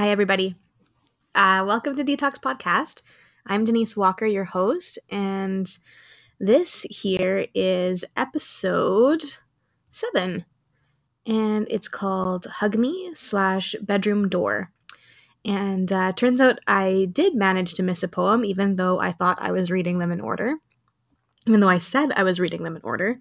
Hi, everybody. Uh, welcome to Detox Podcast. I'm Denise Walker, your host, and this here is episode seven, and it's called Hug Me slash Bedroom Door. And uh, turns out I did manage to miss a poem, even though I thought I was reading them in order. Even though I said I was reading them in order.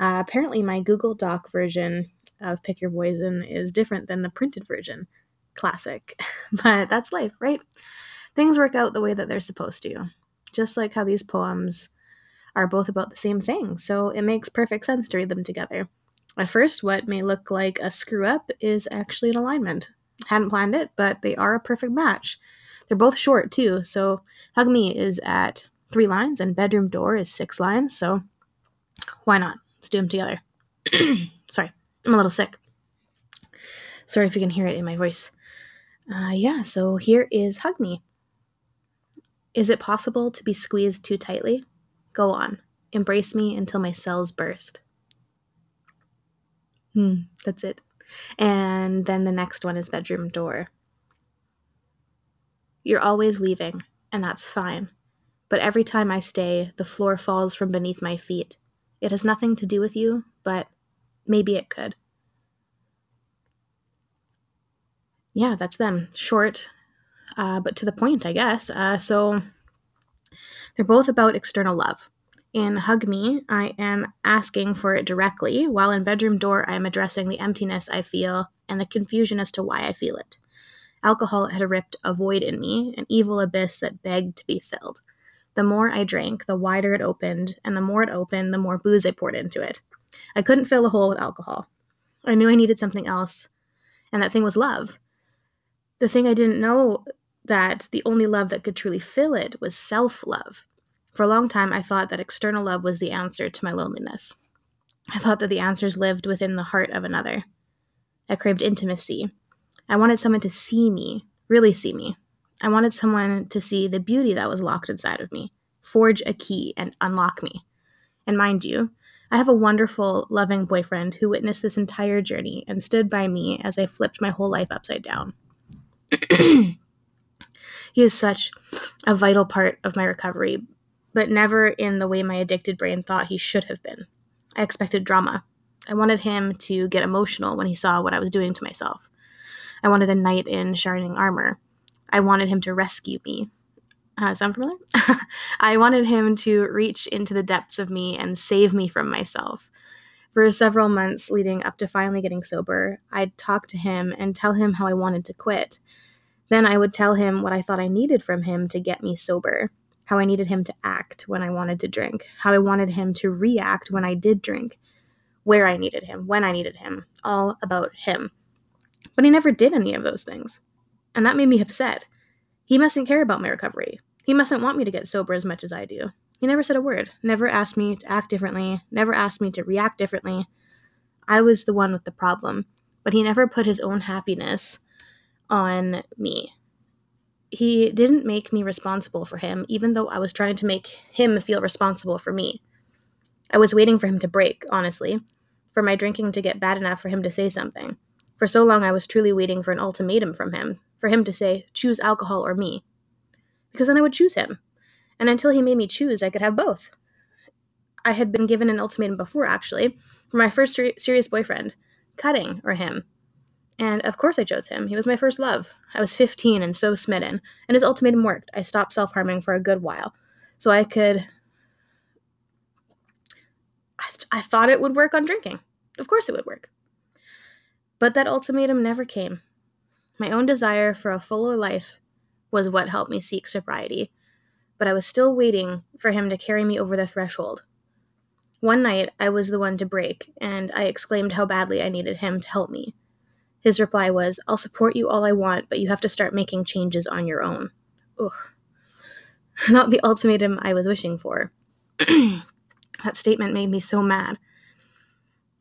Uh, apparently, my Google Doc version of Pick Your Poison is different than the printed version. Classic. But that's life, right? Things work out the way that they're supposed to. Just like how these poems are both about the same thing, so it makes perfect sense to read them together. At first, what may look like a screw up is actually an alignment. Hadn't planned it, but they are a perfect match. They're both short too, so Hug Me is at three lines and Bedroom Door is six lines, so why not? Let's do them together. Sorry, I'm a little sick. Sorry if you can hear it in my voice. Uh, yeah, so here is Hug Me. Is it possible to be squeezed too tightly? Go on. Embrace me until my cells burst. Hmm, that's it. And then the next one is bedroom door. You're always leaving, and that's fine. But every time I stay, the floor falls from beneath my feet. It has nothing to do with you, but maybe it could. Yeah, that's them. Short, uh, but to the point, I guess. Uh, so they're both about external love. In Hug Me, I am asking for it directly, while in Bedroom Door, I am addressing the emptiness I feel and the confusion as to why I feel it. Alcohol had ripped a void in me, an evil abyss that begged to be filled. The more I drank, the wider it opened, and the more it opened, the more booze I poured into it. I couldn't fill the hole with alcohol. I knew I needed something else, and that thing was love. The thing I didn't know that the only love that could truly fill it was self love. For a long time, I thought that external love was the answer to my loneliness. I thought that the answers lived within the heart of another. I craved intimacy. I wanted someone to see me, really see me. I wanted someone to see the beauty that was locked inside of me, forge a key, and unlock me. And mind you, I have a wonderful, loving boyfriend who witnessed this entire journey and stood by me as I flipped my whole life upside down. He is such a vital part of my recovery, but never in the way my addicted brain thought he should have been. I expected drama. I wanted him to get emotional when he saw what I was doing to myself. I wanted a knight in shining armor. I wanted him to rescue me. Uh, sound familiar? I wanted him to reach into the depths of me and save me from myself. For several months leading up to finally getting sober, I'd talk to him and tell him how I wanted to quit. Then I would tell him what I thought I needed from him to get me sober how I needed him to act when I wanted to drink, how I wanted him to react when I did drink, where I needed him, when I needed him, all about him. But he never did any of those things. And that made me upset. He mustn't care about my recovery. He mustn't want me to get sober as much as I do. He never said a word, never asked me to act differently, never asked me to react differently. I was the one with the problem, but he never put his own happiness on me he didn't make me responsible for him, even though I was trying to make him feel responsible for me. I was waiting for him to break, honestly, for my drinking to get bad enough for him to say something. For so long, I was truly waiting for an ultimatum from him, for him to say, choose alcohol or me. Because then I would choose him. And until he made me choose, I could have both. I had been given an ultimatum before, actually, for my first ser- serious boyfriend cutting or him. And of course, I chose him. He was my first love. I was 15 and so smitten, and his ultimatum worked. I stopped self harming for a good while. So I could. I, I thought it would work on drinking. Of course, it would work. But that ultimatum never came. My own desire for a fuller life was what helped me seek sobriety, but I was still waiting for him to carry me over the threshold. One night, I was the one to break, and I exclaimed how badly I needed him to help me. His reply was, I'll support you all I want, but you have to start making changes on your own. Ugh. Not the ultimatum I was wishing for. that statement made me so mad.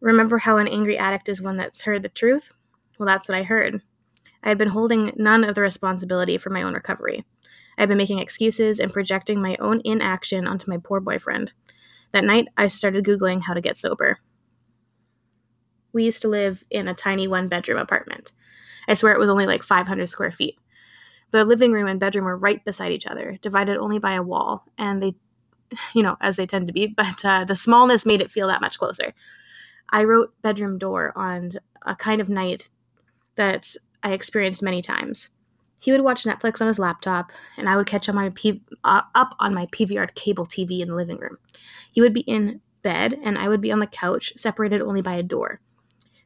Remember how an angry addict is one that's heard the truth? Well, that's what I heard. I had been holding none of the responsibility for my own recovery. I had been making excuses and projecting my own inaction onto my poor boyfriend. That night, I started Googling how to get sober we used to live in a tiny one bedroom apartment. I swear it was only like 500 square feet. The living room and bedroom were right beside each other, divided only by a wall, and they, you know, as they tend to be, but uh, the smallness made it feel that much closer. I wrote bedroom door on a kind of night that I experienced many times. He would watch Netflix on his laptop, and I would catch on my P- uh, up on my PVR cable TV in the living room. He would be in bed, and I would be on the couch, separated only by a door.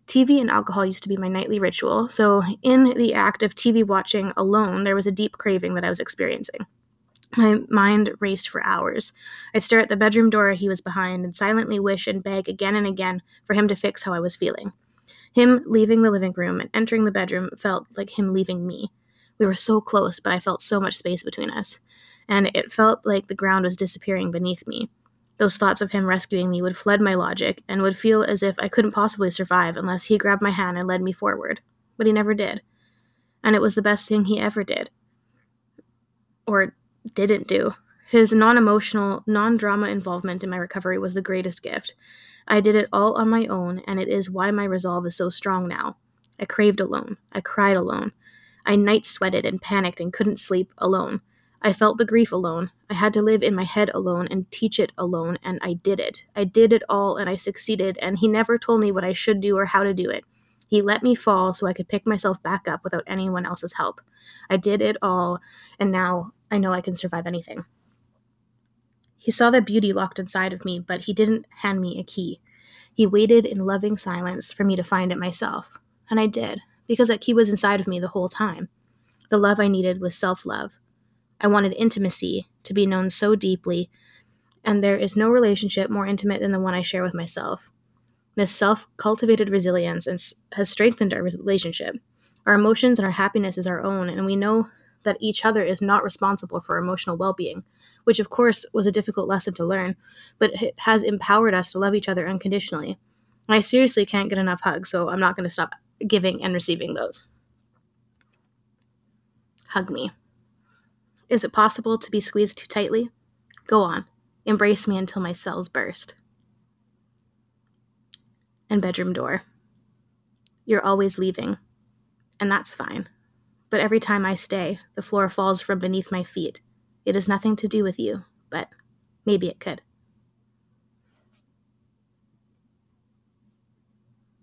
TV and alcohol used to be my nightly ritual, so in the act of TV watching alone, there was a deep craving that I was experiencing. My mind raced for hours. I'd stare at the bedroom door he was behind and silently wish and beg again and again for him to fix how I was feeling. Him leaving the living room and entering the bedroom felt like him leaving me. We were so close, but I felt so much space between us, and it felt like the ground was disappearing beneath me. Those thoughts of him rescuing me would flood my logic and would feel as if I couldn't possibly survive unless he grabbed my hand and led me forward. But he never did. And it was the best thing he ever did. Or didn't do. His non emotional, non drama involvement in my recovery was the greatest gift. I did it all on my own, and it is why my resolve is so strong now. I craved alone. I cried alone. I night sweated and panicked and couldn't sleep alone. I felt the grief alone. I had to live in my head alone and teach it alone, and I did it. I did it all and I succeeded, and he never told me what I should do or how to do it. He let me fall so I could pick myself back up without anyone else's help. I did it all, and now I know I can survive anything. He saw the beauty locked inside of me, but he didn't hand me a key. He waited in loving silence for me to find it myself. And I did, because that key was inside of me the whole time. The love I needed was self love. I wanted intimacy, to be known so deeply, and there is no relationship more intimate than the one I share with myself. This self cultivated resilience has strengthened our relationship. Our emotions and our happiness is our own, and we know that each other is not responsible for our emotional well being, which of course was a difficult lesson to learn, but it has empowered us to love each other unconditionally. I seriously can't get enough hugs, so I'm not going to stop giving and receiving those. Hug me. Is it possible to be squeezed too tightly? Go on. Embrace me until my cells burst. And bedroom door. You're always leaving, and that's fine. But every time I stay, the floor falls from beneath my feet. It has nothing to do with you, but maybe it could.